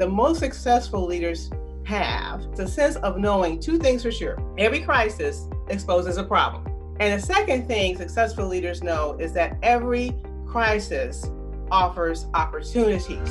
the most successful leaders have the sense of knowing two things for sure. Every crisis exposes a problem. And the second thing successful leaders know is that every crisis offers opportunities.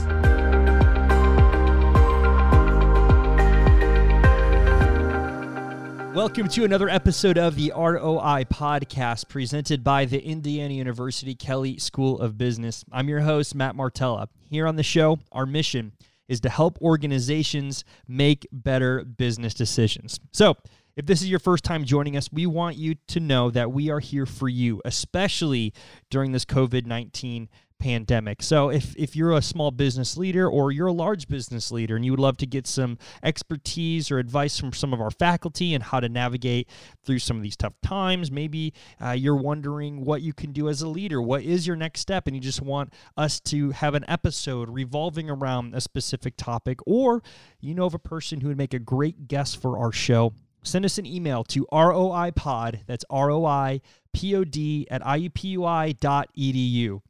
Welcome to another episode of the ROI podcast presented by the Indiana University Kelley School of Business. I'm your host, Matt Martella. Here on the show, our mission is to help organizations make better business decisions. So, if this is your first time joining us, we want you to know that we are here for you, especially during this COVID 19 pandemic. So if if you're a small business leader or you're a large business leader and you would love to get some expertise or advice from some of our faculty and how to navigate through some of these tough times, maybe uh, you're wondering what you can do as a leader. What is your next step? And you just want us to have an episode revolving around a specific topic, or you know of a person who would make a great guest for our show send us an email to roipod that's r-o-i-p-o-d at iupui.edu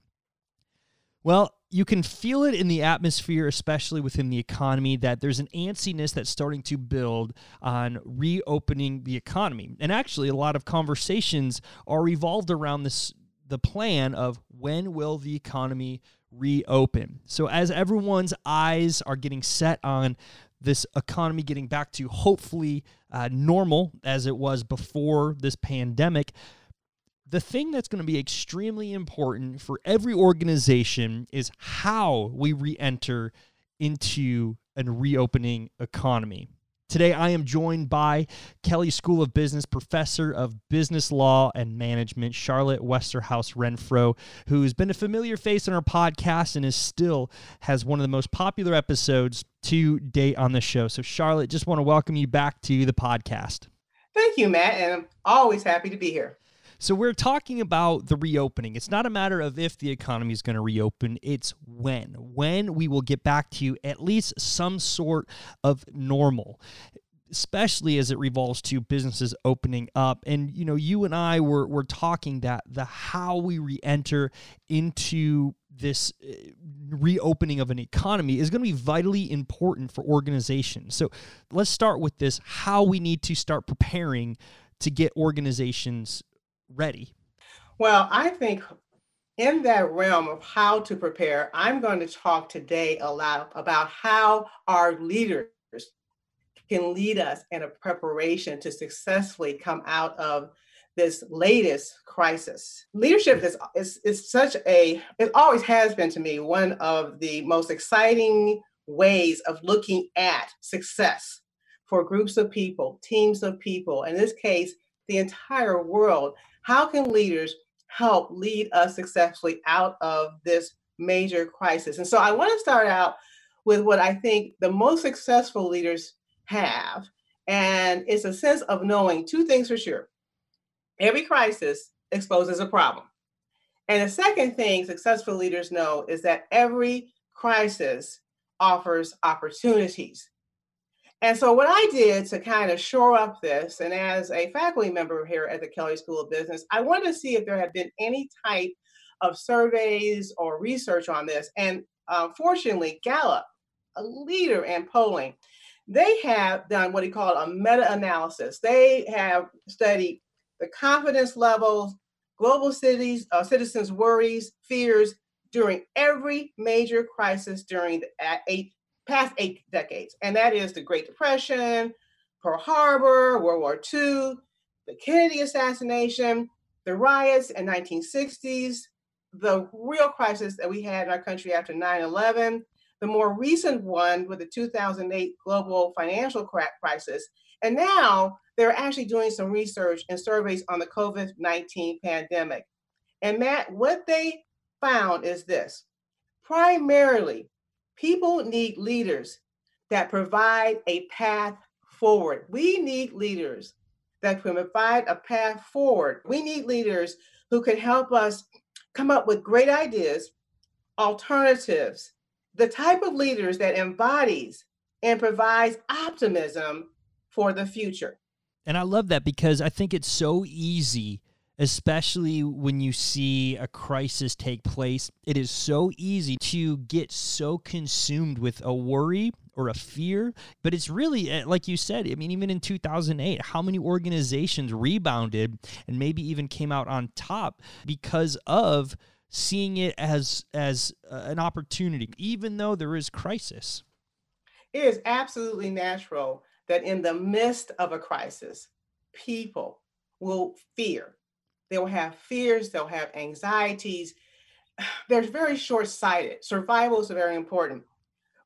well, you can feel it in the atmosphere, especially within the economy, that there's an antsiness that's starting to build on reopening the economy. And actually, a lot of conversations are revolved around this the plan of when will the economy reopen. So as everyone's eyes are getting set on this economy getting back to hopefully uh, normal as it was before this pandemic, the thing that's going to be extremely important for every organization is how we re enter into a reopening economy. Today, I am joined by Kelley School of Business professor of business law and management, Charlotte Westerhaus-Renfrow, who's been a familiar face on our podcast and is still has one of the most popular episodes to date on the show. So, Charlotte, just want to welcome you back to the podcast. Thank you, Matt, and I'm always happy to be here. So we're talking about the reopening. It's not a matter of if the economy is going to reopen, it's when. When we will get back to you at least some sort of normal especially as it revolves to businesses opening up. And you know, you and I were were talking that the how we re-enter into this uh, reopening of an economy is going to be vitally important for organizations. So let's start with this how we need to start preparing to get organizations ready? Well, I think in that realm of how to prepare, I'm going to talk today a lot about how our leaders can lead us in a preparation to successfully come out of this latest crisis. Leadership is, is, is such a, it always has been to me one of the most exciting ways of looking at success for groups of people, teams of people, in this case, the entire world. How can leaders help lead us successfully out of this major crisis? And so I want to start out with what I think the most successful leaders have. And it's a sense of knowing two things for sure. Every crisis exposes a problem. And the second thing successful leaders know is that every crisis offers opportunities. And so, what I did to kind of shore up this, and as a faculty member here at the Kelley School of Business, I wanted to see if there had been any type of surveys or research on this. And uh, fortunately, Gallup, a leader in polling, they have done what he called a meta analysis. They have studied the confidence levels, global cities, uh, citizens' worries, fears during every major crisis during the eight past eight decades, and that is the Great Depression, Pearl Harbor, World War II, the Kennedy assassination, the riots in 1960s, the real crisis that we had in our country after 9/11, the more recent one with the 2008 global financial crisis, and now they're actually doing some research and surveys on the COVID-19 pandemic. And Matt, what they found is this: primarily People need leaders that provide a path forward. We need leaders that can provide a path forward. We need leaders who can help us come up with great ideas, alternatives, the type of leaders that embodies and provides optimism for the future. And I love that because I think it's so easy especially when you see a crisis take place. It is so easy to get so consumed with a worry or a fear, but it's really eh, like you said. I mean, even in 2008, how many organizations rebounded and maybe even came out on top because of seeing it as as uh, an opportunity, even though there is crisis. It is absolutely natural that in the midst of a crisis, people will fear. They will have fears, they'll have anxieties. They're very short sighted. Survival is very important.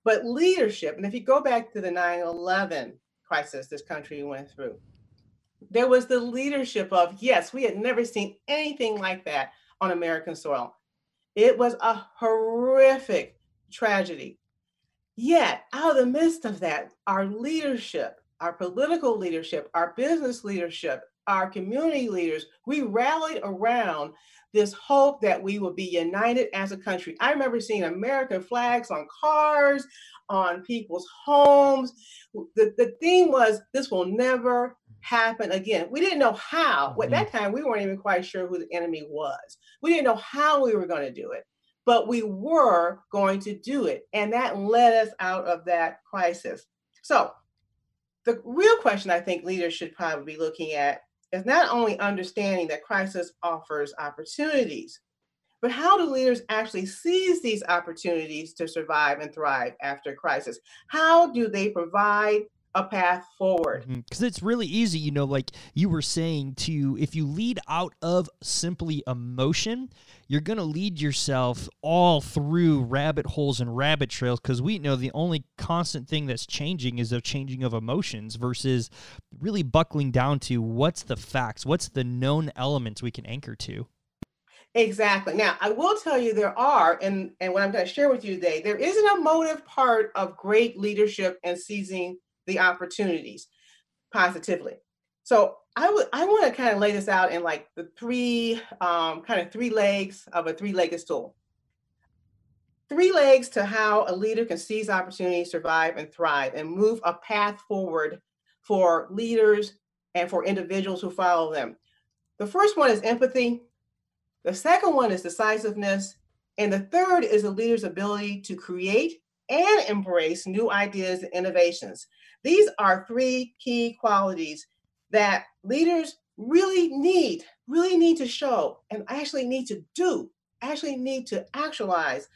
But leadership, and if you go back to the 9 11 crisis this country went through, there was the leadership of, yes, we had never seen anything like that on American soil. It was a horrific tragedy. Yet, out of the midst of that, our leadership, our political leadership, our business leadership, our community leaders, we rallied around this hope that we would be united as a country. I remember seeing American flags on cars, on people's homes. The, the theme was this will never happen again. We didn't know how. Mm-hmm. At that time, we weren't even quite sure who the enemy was. We didn't know how we were going to do it, but we were going to do it. And that led us out of that crisis. So, the real question I think leaders should probably be looking at is not only understanding that crisis offers opportunities, but how do leaders actually seize these opportunities to survive and thrive after crisis? How do they provide a path forward. Because mm-hmm. it's really easy, you know, like you were saying, to if you lead out of simply emotion, you're going to lead yourself all through rabbit holes and rabbit trails because we know the only constant thing that's changing is the changing of emotions versus really buckling down to what's the facts, what's the known elements we can anchor to. Exactly. Now, I will tell you there are, and, and what I'm going to share with you today, there is an emotive part of great leadership and seizing the opportunities positively. So I would I want to kind of lay this out in like the three um, kind of three legs of a three-legged stool. Three legs to how a leader can seize opportunities, survive, and thrive, and move a path forward for leaders and for individuals who follow them. The first one is empathy. The second one is decisiveness. And the third is a leader's ability to create and embrace new ideas and innovations. These are three key qualities that leaders really need, really need to show and actually need to do, actually need to actualize.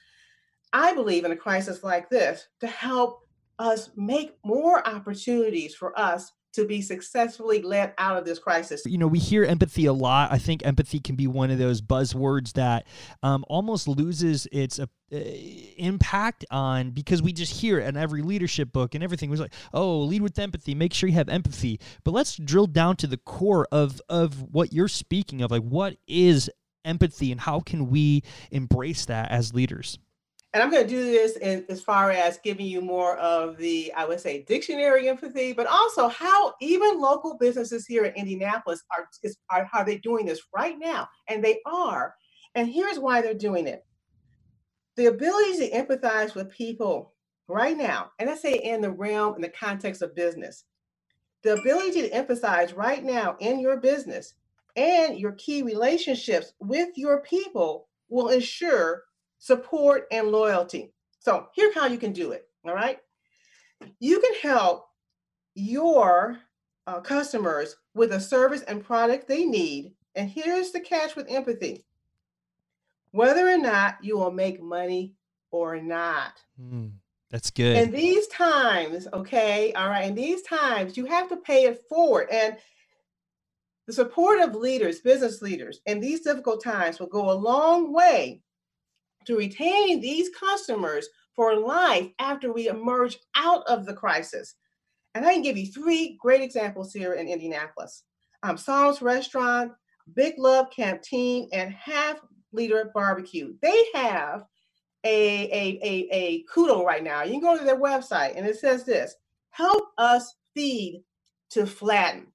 I believe in a crisis like this to help us make more opportunities for us to be successfully led out of this crisis. You know, we hear empathy a lot. I think empathy can be one of those buzzwords that um, almost loses its uh, impact on because we just hear it in every leadership book and everything was like, oh, lead with empathy, make sure you have empathy. But let's drill down to the core of of what you're speaking of. Like, what is empathy, and how can we embrace that as leaders? And I'm going to do this in, as far as giving you more of the, I would say, dictionary empathy, but also how even local businesses here in Indianapolis are, is, are how they're doing this right now. And they are. And here's why they're doing it. The ability to empathize with people right now, and I say in the realm, in the context of business, the ability to emphasize right now in your business and your key relationships with your people will ensure support, and loyalty. So here's how you can do it. All right. You can help your uh, customers with a service and product they need. And here's the catch with empathy whether or not you will make money or not. Mm, that's good. In these times, okay, all right, in these times, you have to pay it forward. And the support of leaders, business leaders, in these difficult times will go a long way to retain these customers for life after we emerge out of the crisis. And I can give you three great examples here in Indianapolis. Um, Psalms Restaurant, Big Love Canteen, and Half Liter Barbecue. They have a, a, a, a kudo right now. You can go to their website and it says this, help us feed to flatten.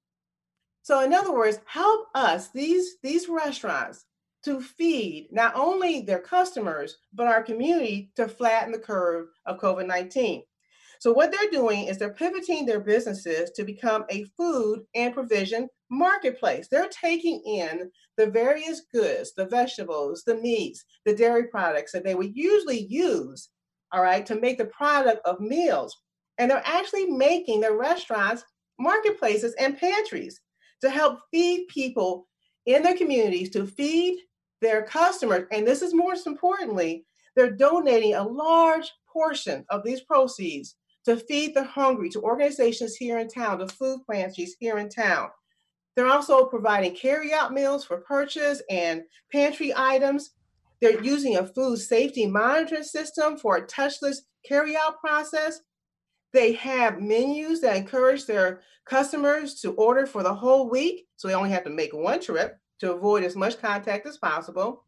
So in other words, help us, these, these restaurants, to feed not only their customers, but our community to flatten the curve of COVID 19. So, what they're doing is they're pivoting their businesses to become a food and provision marketplace. They're taking in the various goods, the vegetables, the meats, the dairy products that they would usually use, all right, to make the product of meals. And they're actually making their restaurants marketplaces and pantries to help feed people in their communities, to feed their customers. And this is most importantly, they're donating a large portion of these proceeds to feed the hungry to organizations here in town, to food pantries here in town. They're also providing carry-out meals for purchase and pantry items. They're using a food safety monitoring system for a touchless carry-out process. They have menus that encourage their customers to order for the whole week, so they only have to make one trip to avoid as much contact as possible.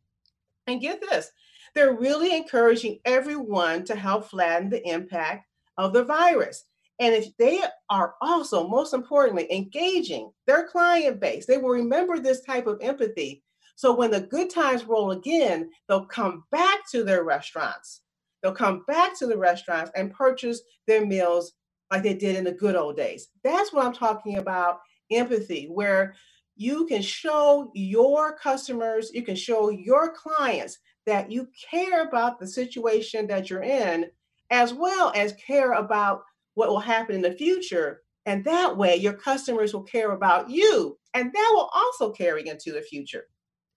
And get this, they're really encouraging everyone to help flatten the impact of the virus. And if they are also, most importantly, engaging their client base, they will remember this type of empathy. So when the good times roll again, they'll come back to their restaurants. They'll come back to the restaurants and purchase their meals like they did in the good old days. That's what I'm talking about empathy, where you can show your customers, you can show your clients that you care about the situation that you're in, as well as care about what will happen in the future. And that way, your customers will care about you, and that will also carry into the future.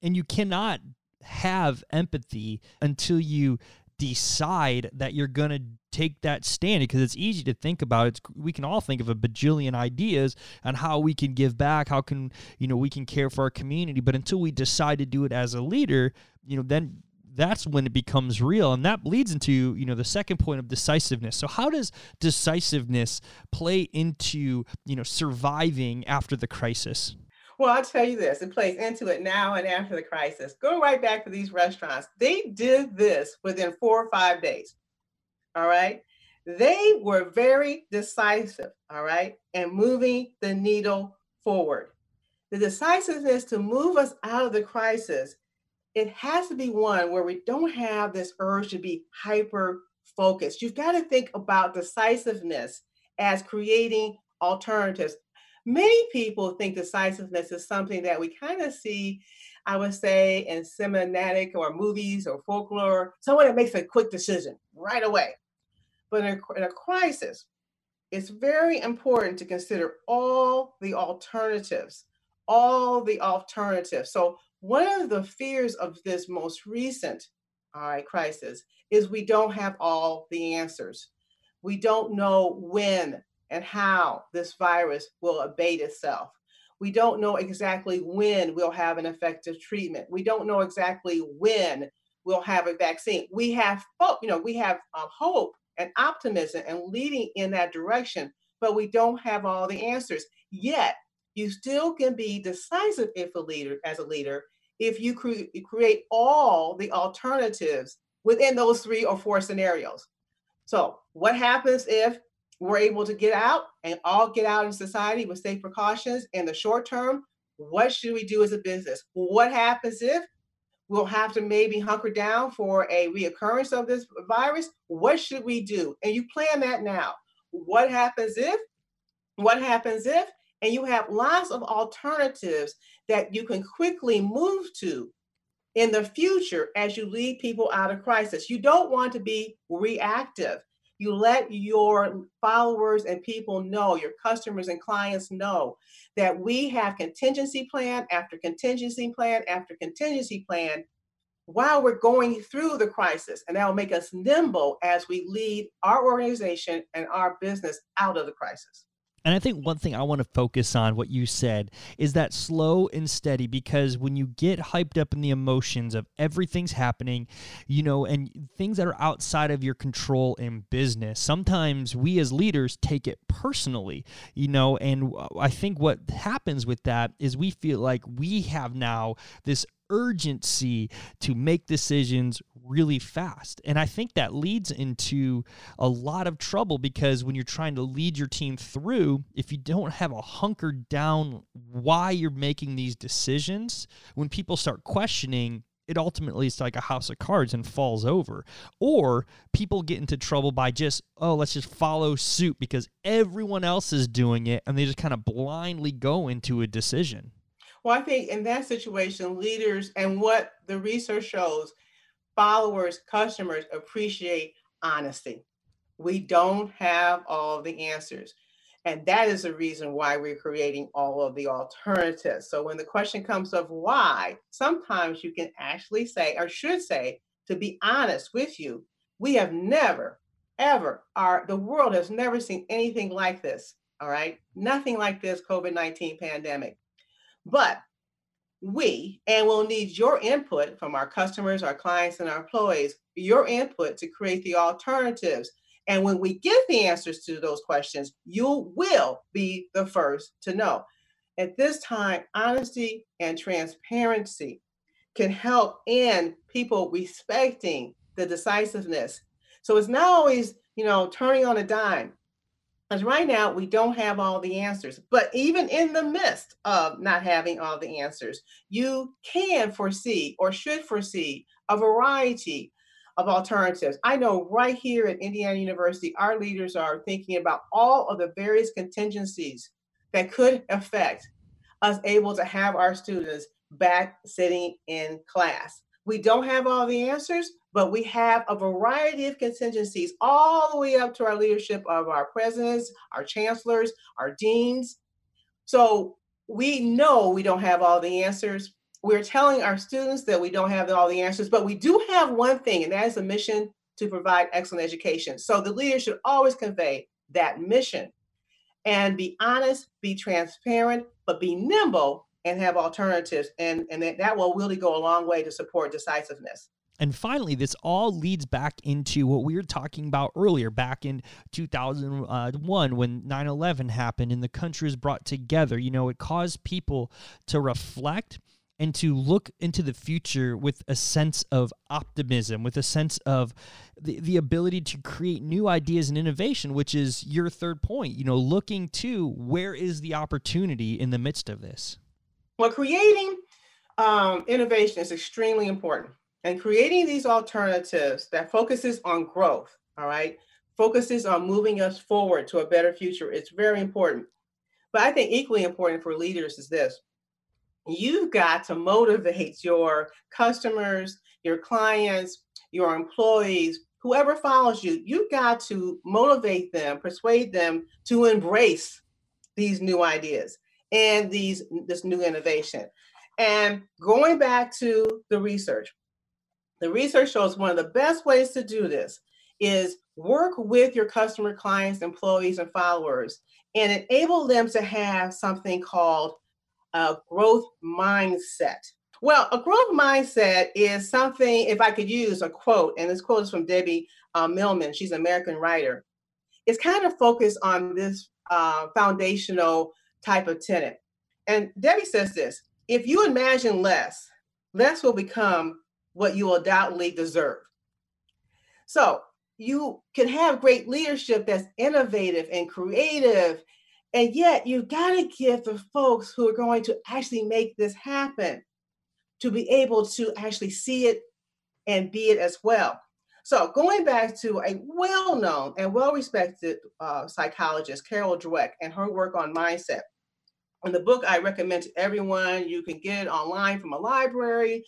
And you cannot have empathy until you decide that you're going to take that stand because it's easy to think about it's we can all think of a bajillion ideas on how we can give back how can you know we can care for our community but until we decide to do it as a leader you know then that's when it becomes real and that leads into you know the second point of decisiveness. So how does decisiveness play into you know surviving after the crisis well, I'll tell you this, it plays into it now and after the crisis. Go right back to these restaurants. They did this within four or five days. All right. They were very decisive, all right, and moving the needle forward. The decisiveness to move us out of the crisis, it has to be one where we don't have this urge to be hyper focused. You've got to think about decisiveness as creating alternatives, Many people think decisiveness is something that we kind of see, I would say, in cinematic or movies or folklore, someone that makes a quick decision right away. But in a, in a crisis, it's very important to consider all the alternatives, all the alternatives. So one of the fears of this most recent all right, crisis is we don't have all the answers. We don't know when and how this virus will abate itself. We don't know exactly when we'll have an effective treatment. We don't know exactly when we'll have a vaccine. We have hope, you know, we have uh, hope and optimism and leading in that direction, but we don't have all the answers yet. You still can be decisive if a leader, as a leader, if you cre- create all the alternatives within those three or four scenarios. So, what happens if we're able to get out and all get out in society with safe precautions in the short term, what should we do as a business? What happens if we'll have to maybe hunker down for a reoccurrence of this virus? What should we do? And you plan that now. What happens if? What happens if? And you have lots of alternatives that you can quickly move to in the future as you lead people out of crisis. You don't want to be reactive you let your followers and people know, your customers and clients know that we have contingency plan after contingency plan after contingency plan while we're going through the crisis. And that will make us nimble as we lead our organization and our business out of the crisis. And I think one thing I want to focus on what you said is that slow and steady because when you get hyped up in the emotions of everything's happening, you know, and things that are outside of your control in business, sometimes we as leaders take it personally, you know, and I think what happens with that is we feel like we have now this urgency to make decisions really fast. And I think that leads into a lot of trouble because when you're trying to lead your team through, if you don't have a hunkered down why you're making these decisions, when people start questioning, it ultimately is like a house of cards and falls over. Or people get into trouble by just, oh, let's just follow suit because everyone else is doing it and they just kind of blindly go into a decision. Well, I think in that situation, leaders and what the research shows, followers, customers appreciate honesty. We don't have all the answers. And that is the reason why we're creating all of the alternatives. So when the question comes of why, sometimes you can actually say, or should say, to be honest with you, we have never, ever, our the world has never seen anything like this. All right. Nothing like this COVID-19 pandemic. But we, and we'll need your input from our customers, our clients, and our employees, your input to create the alternatives. And when we get the answers to those questions, you will be the first to know. At this time, honesty and transparency can help in people respecting the decisiveness. So it's not always, you know, turning on a dime. Because right now we don't have all the answers. But even in the midst of not having all the answers, you can foresee or should foresee a variety of alternatives. I know right here at Indiana University, our leaders are thinking about all of the various contingencies that could affect us able to have our students back sitting in class. We don't have all the answers, but we have a variety of contingencies all the way up to our leadership of our presidents, our chancellors, our deans. So we know we don't have all the answers. We're telling our students that we don't have all the answers, but we do have one thing, and that is a mission to provide excellent education. So the leader should always convey that mission and be honest, be transparent, but be nimble and have alternatives. And, and that, that will really go a long way to support decisiveness. And finally, this all leads back into what we were talking about earlier, back in 2001 when 9 11 happened and the country was brought together. You know, it caused people to reflect and to look into the future with a sense of optimism, with a sense of the, the ability to create new ideas and innovation, which is your third point. You know, looking to where is the opportunity in the midst of this? Well, creating um, innovation is extremely important and creating these alternatives that focuses on growth, all right, focuses on moving us forward to a better future. It's very important. But I think equally important for leaders is this. You've got to motivate your customers, your clients, your employees, whoever follows you, you've got to motivate them, persuade them to embrace these new ideas and these this new innovation. And going back to the research, the research shows one of the best ways to do this is work with your customer, clients, employees, and followers and enable them to have something called a growth mindset. Well, a growth mindset is something, if I could use a quote, and this quote is from Debbie uh, Millman, she's an American writer. It's kind of focused on this uh, foundational type of tenant. And Debbie says this if you imagine less, less will become what you undoubtedly deserve. So you can have great leadership that's innovative and creative, and yet you've got to give the folks who are going to actually make this happen to be able to actually see it and be it as well. So going back to a well-known and well-respected uh, psychologist, Carol Dweck, and her work on mindset. In the book, I recommend to everyone. You can get it online from a library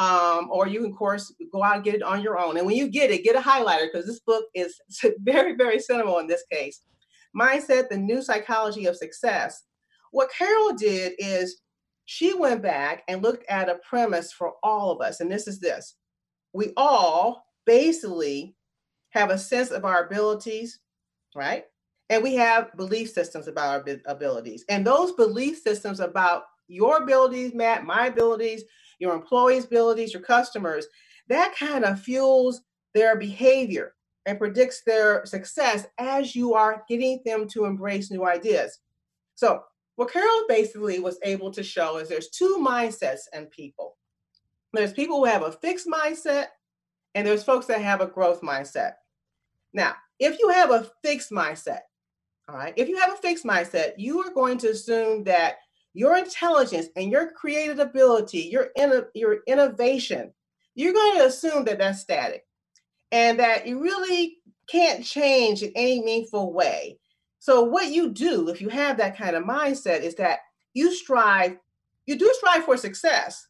um, or you can, of course, go out and get it on your own. And when you get it, get a highlighter because this book is very, very cinema in this case. Mindset, the new psychology of success. What Carol did is she went back and looked at a premise for all of us. And this is this we all basically have a sense of our abilities, right? And we have belief systems about our abilities. And those belief systems about your abilities, Matt, my abilities, your employees' abilities, your customers, that kind of fuels their behavior and predicts their success as you are getting them to embrace new ideas. So, what Carol basically was able to show is there's two mindsets in people. There's people who have a fixed mindset, and there's folks that have a growth mindset. Now, if you have a fixed mindset, all right, if you have a fixed mindset, you are going to assume that your intelligence and your creative ability, your, your innovation, you're going to assume that that's static and that you really can't change in any meaningful way. So, what you do if you have that kind of mindset is that you strive, you do strive for success,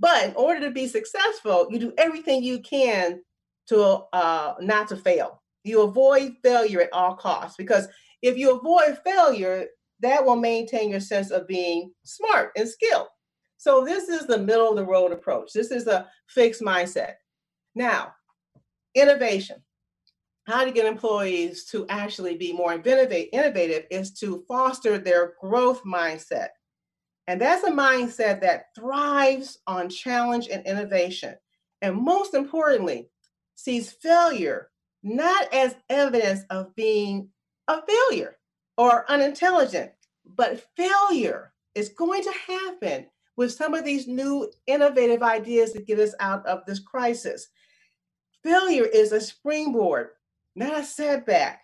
but in order to be successful, you do everything you can to uh, not to fail. You avoid failure at all costs because if you avoid failure, that will maintain your sense of being smart and skilled. So this is the middle of the road approach. This is a fixed mindset. Now, innovation. How to get employees to actually be more innovative is to foster their growth mindset. And that's a mindset that thrives on challenge and innovation. And most importantly, sees failure not as evidence of being a failure or unintelligent, but failure is going to happen with some of these new innovative ideas that get us out of this crisis. Failure is a springboard, not a setback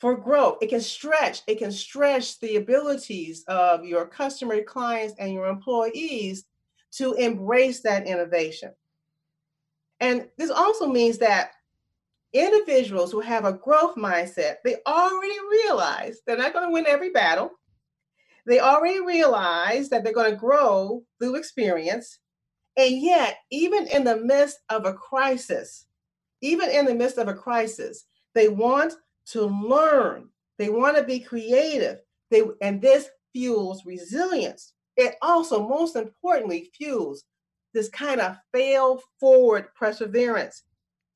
for growth. It can stretch, it can stretch the abilities of your customer clients and your employees to embrace that innovation. And this also means that individuals who have a growth mindset, they already realize they're not going to win every battle. They already realize that they're going to grow through experience. And yet, even in the midst of a crisis, even in the midst of a crisis, they want to learn. They want to be creative. They and this fuels resilience. It also, most importantly, fuels this kind of fail forward perseverance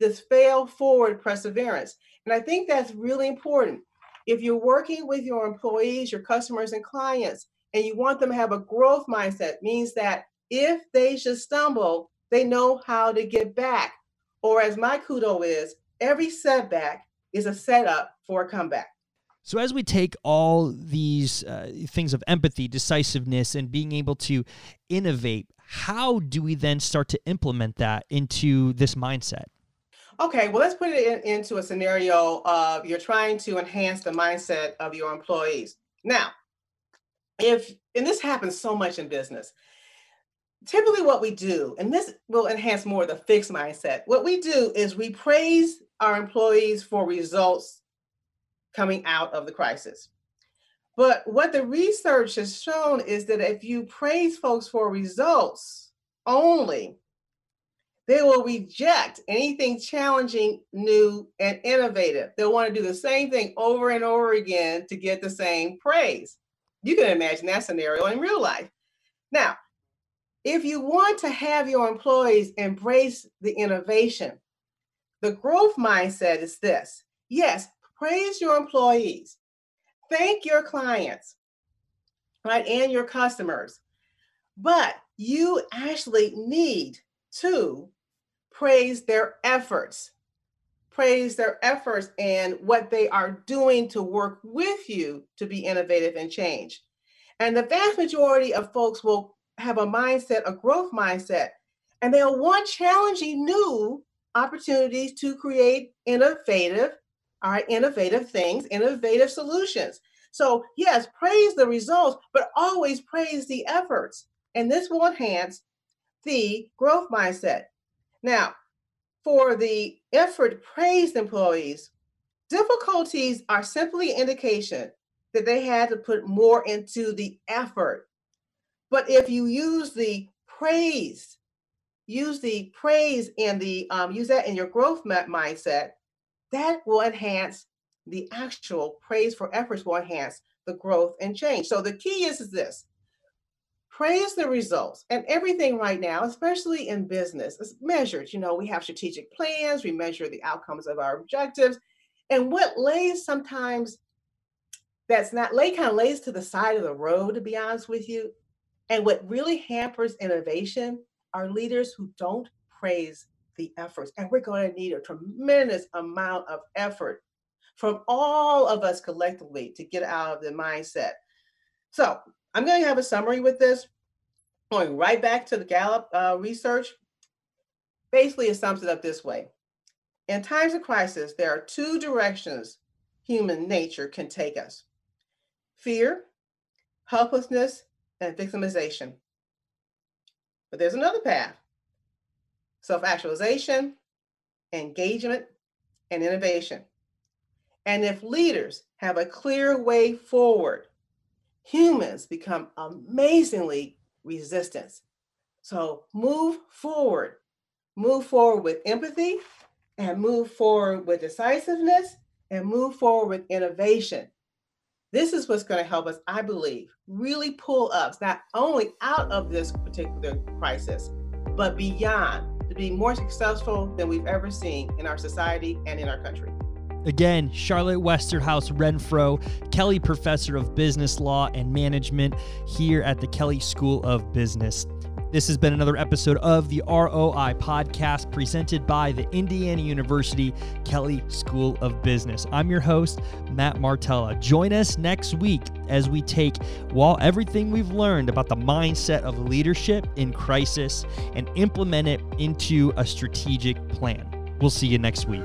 this fail forward perseverance. And I think that's really important. If you're working with your employees, your customers, and clients, and you want them to have a growth mindset, means that if they should stumble, they know how to get back. Or as my kudo is, every setback is a setup for a comeback. So, as we take all these uh, things of empathy, decisiveness, and being able to innovate, how do we then start to implement that into this mindset? Okay, well, let's put it in, into a scenario of you're trying to enhance the mindset of your employees. Now, if, and this happens so much in business, typically what we do, and this will enhance more the fixed mindset, what we do is we praise our employees for results coming out of the crisis. But what the research has shown is that if you praise folks for results only, they will reject anything challenging, new, and innovative. They'll want to do the same thing over and over again to get the same praise. You can imagine that scenario in real life. Now, if you want to have your employees embrace the innovation, the growth mindset is this yes, praise your employees, thank your clients, right, and your customers, but you actually need to praise their efforts. Praise their efforts and what they are doing to work with you to be innovative and change. And the vast majority of folks will have a mindset, a growth mindset, and they'll want challenging new opportunities to create innovative, all right, innovative things, innovative solutions. So, yes, praise the results, but always praise the efforts. And this will enhance the growth mindset. Now, for the effort praised employees, difficulties are simply indication that they had to put more into the effort. But if you use the praise, use the praise and the um, use that in your growth mindset, that will enhance the actual praise for efforts will enhance the growth and change. So the key is, is this praise the results and everything right now especially in business is measured. You know we have strategic plans we measure the outcomes of our objectives and what lays sometimes that's not lay kind of lays to the side of the road to be honest with you and what really hampers innovation are leaders who don't praise the efforts and we're going to need a tremendous amount of effort from all of us collectively to get out of the mindset so I'm going to have a summary with this, going right back to the Gallup uh, research. Basically, it sums it up this way In times of crisis, there are two directions human nature can take us fear, helplessness, and victimization. But there's another path self actualization, engagement, and innovation. And if leaders have a clear way forward, humans become amazingly resistant. So move forward. Move forward with empathy, and move forward with decisiveness and move forward with innovation. This is what's going to help us, I believe, really pull us not only out of this particular crisis, but beyond to be more successful than we've ever seen in our society and in our country. Again, Charlotte Westerhouse Renfro, Kelley Professor of Business Law and Management here at the Kelley School of Business. This has been another episode of the ROI podcast presented by the Indiana University Kelley School of Business. I'm your host, Matt Martella. Join us next week as we take while everything we've learned about the mindset of leadership in crisis and implement it into a strategic plan. We'll see you next week.